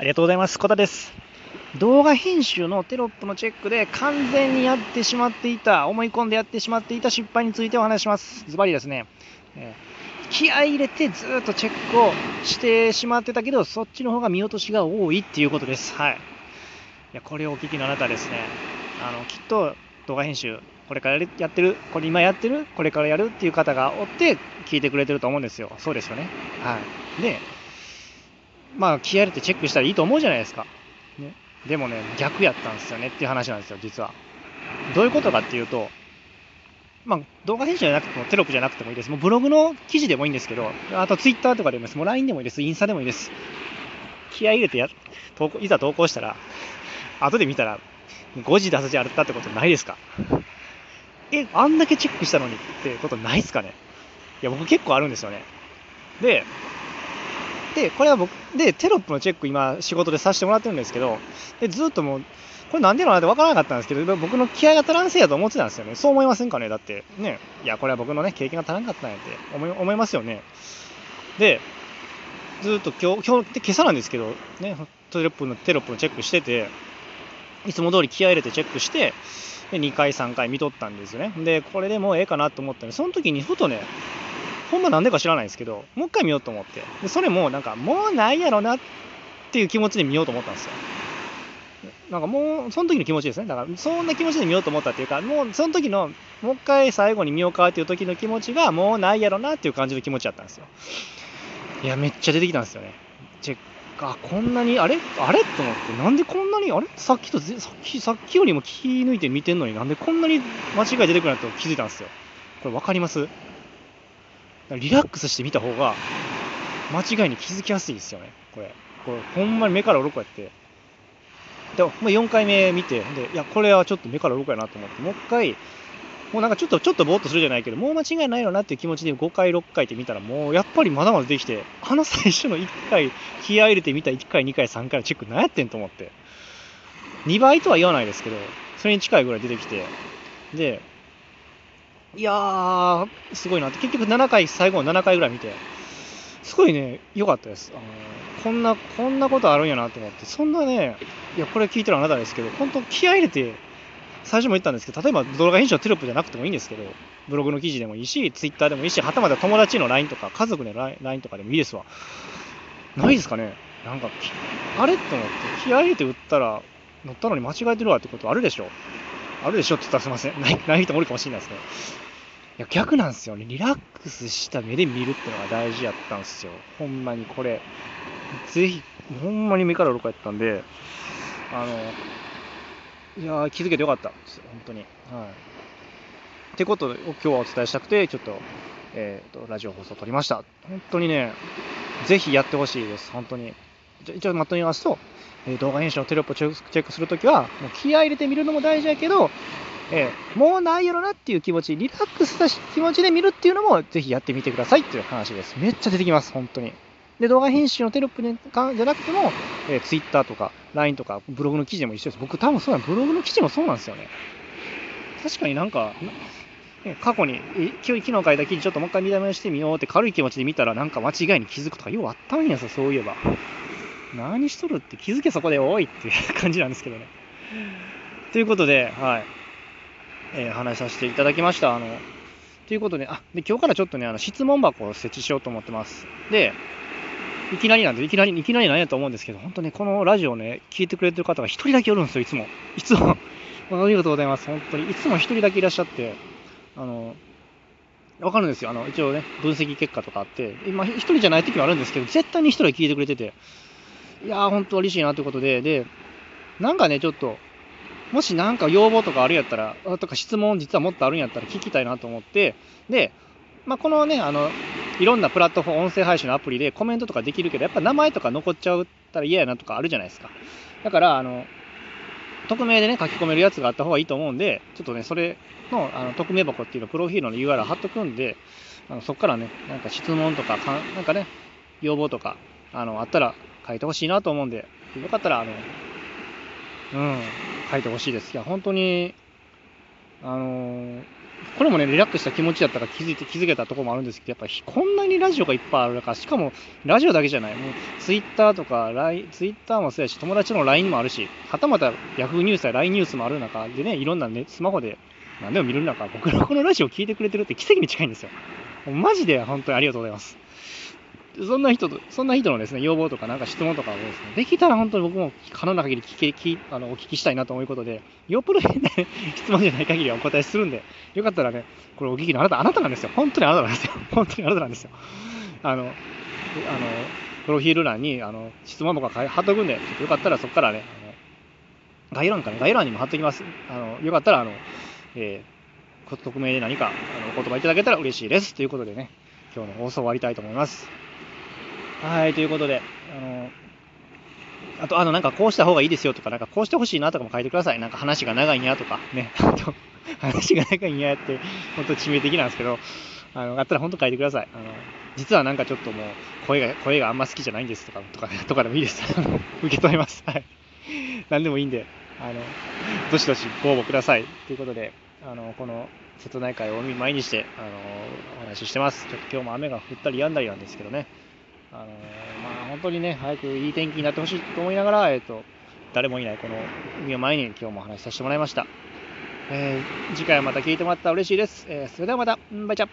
ありがとうございます。小田です。動画編集のテロップのチェックで完全にやってしまっていた、思い込んでやってしまっていた失敗についてお話します。ズバリですね、えー、気合入れてずっとチェックをしてしまってたけど、そっちの方が見落としが多いっていうことです。はい。いや、これをお聞きのあなたですね、あの、きっと動画編集、これからやってる、これ今やってる、これからやるっていう方がおって聞いてくれてると思うんですよ。そうですよね。はい。で、まあ、気合入れてチェックしたらいいと思うじゃないですか。ね。でもね、逆やったんですよねっていう話なんですよ、実は。どういうことかっていうと、まあ、動画編集じゃなくても、テロップじゃなくてもいいです。もうブログの記事でもいいんですけど、あとツイッターとかでもいいです。もう LINE でもいいです。インスタでもいいです。気合入れてや投稿いざ投稿したら、後で見たら、5時出すじゃあったってことないですかえ、あんだけチェックしたのにってことないですかねいや、僕結構あるんですよね。で、で、これは僕、で、テロップのチェック今仕事でさせてもらってるんですけど、で、ずっともう、これなんでなのって分からなかったんですけど、僕の気合が足らんせいやと思ってたんですよね。そう思いませんかね？だって、ね、いや、これは僕のね、経験が足らんかったんやって思い思いますよね。で、ずっと今日、今日、今朝なんですけど、ね、テロップの、テロップのチェックしてて、いつも通り気合入れてチェックして、で、2回、3回見とったんですよね。で、これでもうええかなと思ったんで、その時にふとね、ほんまなんでか知らないんですけど、もう一回見ようと思って。で、それもなんか、もうないやろなっていう気持ちで見ようと思ったんですよ。なんかもう、その時の気持ちですね。だから、そんな気持ちで見ようと思ったっていうか、もう、その時の、もう一回最後に見ようかっていう時の気持ちが、もうないやろなっていう感じの気持ちだったんですよ。いや、めっちゃ出てきたんですよね。チェック、あ、こんなに、あれ？あれ？と思って、なんでこんなに、あれ？さっきと、さっき、さっきよりも気抜いて見てんのになんでこんなに間違い出てくるなと気づいたんですよ。これ分かります？リラックスして見た方が、間違いに気づきやすいですよね、これ。これ、ほんまに目から鱗やって。でも、も4回目見て、で、いや、これはちょっと目から鱗やなと思って、もう一回、もうなんかちょっと、ちょっとぼーっとするじゃないけど、もう間違いないよなっていう気持ちで5回、6回って見たら、もうやっぱりまだまだできて、あの最初の1回、気合入れて見た1回、2回、3回のチェック何やってんと思って。2倍とは言わないですけど、それに近いぐらい出てきて、で、いやー、すごいな。って、結局7回、最後の7回ぐらい見て、すごいね、良かったです。あのこんな、こんなことあるんやなと思って、そんなね、いや、これ聞いてるあなたですけど、本当気合入れて、最初も言ったんですけど、例えば動画編集のテロップじゃなくてもいいんですけど、ブログの記事でもいいし、ツイッターでもいいし、はたまた友達の LINE とか、家族の LINE とかでもいいですわ。ないですかね。なんか、あれ？と思って、気合入れて打ったら、乗ったのに間違えてるわってことあるでしょ。あるでしょって言ったらすいません。ない、ない人もおるかもしれないですね。いや、逆なんですよね。リラックスした目で見るってのが大事やったんですよ。ほんまにこれ。ぜひ、ほんまに目から鱗やったんで、あの、いや気づけてよかったです。本当に。はい。ってことを今日はお伝えしたくて、ちょっと、えっ、ー、と、ラジオ放送撮りました。本当にね、ぜひやってほしいです。本当に。一応まとめますと、え動画編集のテロップをチェックするときは、もう気合入れてみるのも大事やけど、えー、もうないやろなっていう気持ち、リラックスした気持ちで見るっていうのも、ぜひやってみてくださいっていう話です。めっちゃ出てきます、本当に。で、動画編集のテロップじゃなくても、えー、Twitter とか LINE とかブログの記事も一緒です。僕多分そうなんブログの記事もそうなんですよね。確かになんか、過去に、昨日書いた記事ちょっともう一回見た目してみようって軽い気持ちで見たらなんか間違いに気づくとかようあったんやさ、そういえば。何しとるって気づけそこで多いっていう感じなんですけどね。ということで、はい。えー、話させていただきました。あの、ということで、あ、で、今日からちょっとね、あの、質問箱を設置しようと思ってます。で、いきなりなんで、いきなり、いきなりなんやと思うんですけど、本当ね、このラジオね、聞いてくれてる方が一人だけおるんですよ、いつも。いつも。ありがとうございます。本当に。いつも一人だけいらっしゃって、あの、わかるんですよ。あの、一応ね、分析結果とかあって、今、一人じゃない時もあるんですけど、絶対に一人聞いてくれてて、いやー、本当嬉しいなということで、で、なんかね、ちょっと、もしなんか要望とかあるやったら、とか質問実はもっとあるんやったら聞きたいなと思って、で、まあ、このね、あの、いろんなプラットフォーム、音声配信のアプリでコメントとかできるけど、やっぱ名前とか残っちゃったら嫌やなとかあるじゃないですか。だから、あの、匿名でね、書き込めるやつがあった方がいいと思うんで、ちょっとね、それの、あの、匿名箱っていうの、プロフィールの URL 貼っとくんで、あのそこからね、なんか質問とかか、なんかね、要望とか、あの、あったら書いてほしいなと思うんで、よかったら、あの、うん、書いてほしいです。いや、本当に、あの、これもね、リラックスした気持ちだったから気づいて、気づけたところもあるんですけど、やっぱりこんなにラジオがいっぱいあるから、しかもラジオだけじゃない、もうツイッターとか、ツイッターもそうやし、友達の LINE もあるし、はたまた Yahoo ニュースや LINE ニュースもある中でね、いろんな、ね、スマホで何でも見る中、僕のこのラジオを聞いてくれてるって奇跡に近いんですよ。マジで本当にありがとうございます。そんな人と、そんな人のですね、要望とかなんか質問とかをですね、できたら本当に僕も可能な限り聞き、聞あのお聞きしたいなということで、よっぽど変な 質問じゃない限りはお答えするんで、よかったらね、これお聞きのあなた、あなたなんですよ。本当にあなたなんですよ。本当にあなたなんですよ。あの、あの、プロフィール欄にあの質問とか貼っとくんで、ちょっとよかったらそこからね、あの概要欄かな、概要欄にも貼っときます。あの、よかったら、あの、えー、匿名で何かあのお言葉いただけたら嬉しいです。ということでね、今日の放送終わりたいと思います。はい、ということで、あの、あと、あの、なんかこうした方がいいですよとか、なんかこうしてほしいなとかも書いてください。なんか話が長いんやとか、ね。あと、話が長いんやって、本当致命的なんですけど、あの、あったら本当書いてください。あの、実はなんかちょっともう、声が、声があんま好きじゃないんですとか、とか、とかでもいいです。受け止めます。はい。何でもいいんで、あの、どしどしご応募ください。ということで、あの、この、瀬戸内海を見舞いにして、あの、お話ししてます。ちょっと今日も雨が降ったり止んだりなんですけどね。あのまあ、本当にね、早くいい天気になってほしいと思いながら、えっ、と、誰もいないこの海を前に今日もお話しさせてもらいました。えー、次回はまた聞いてもらったら嬉しいです。えー、それではまた、バイチャ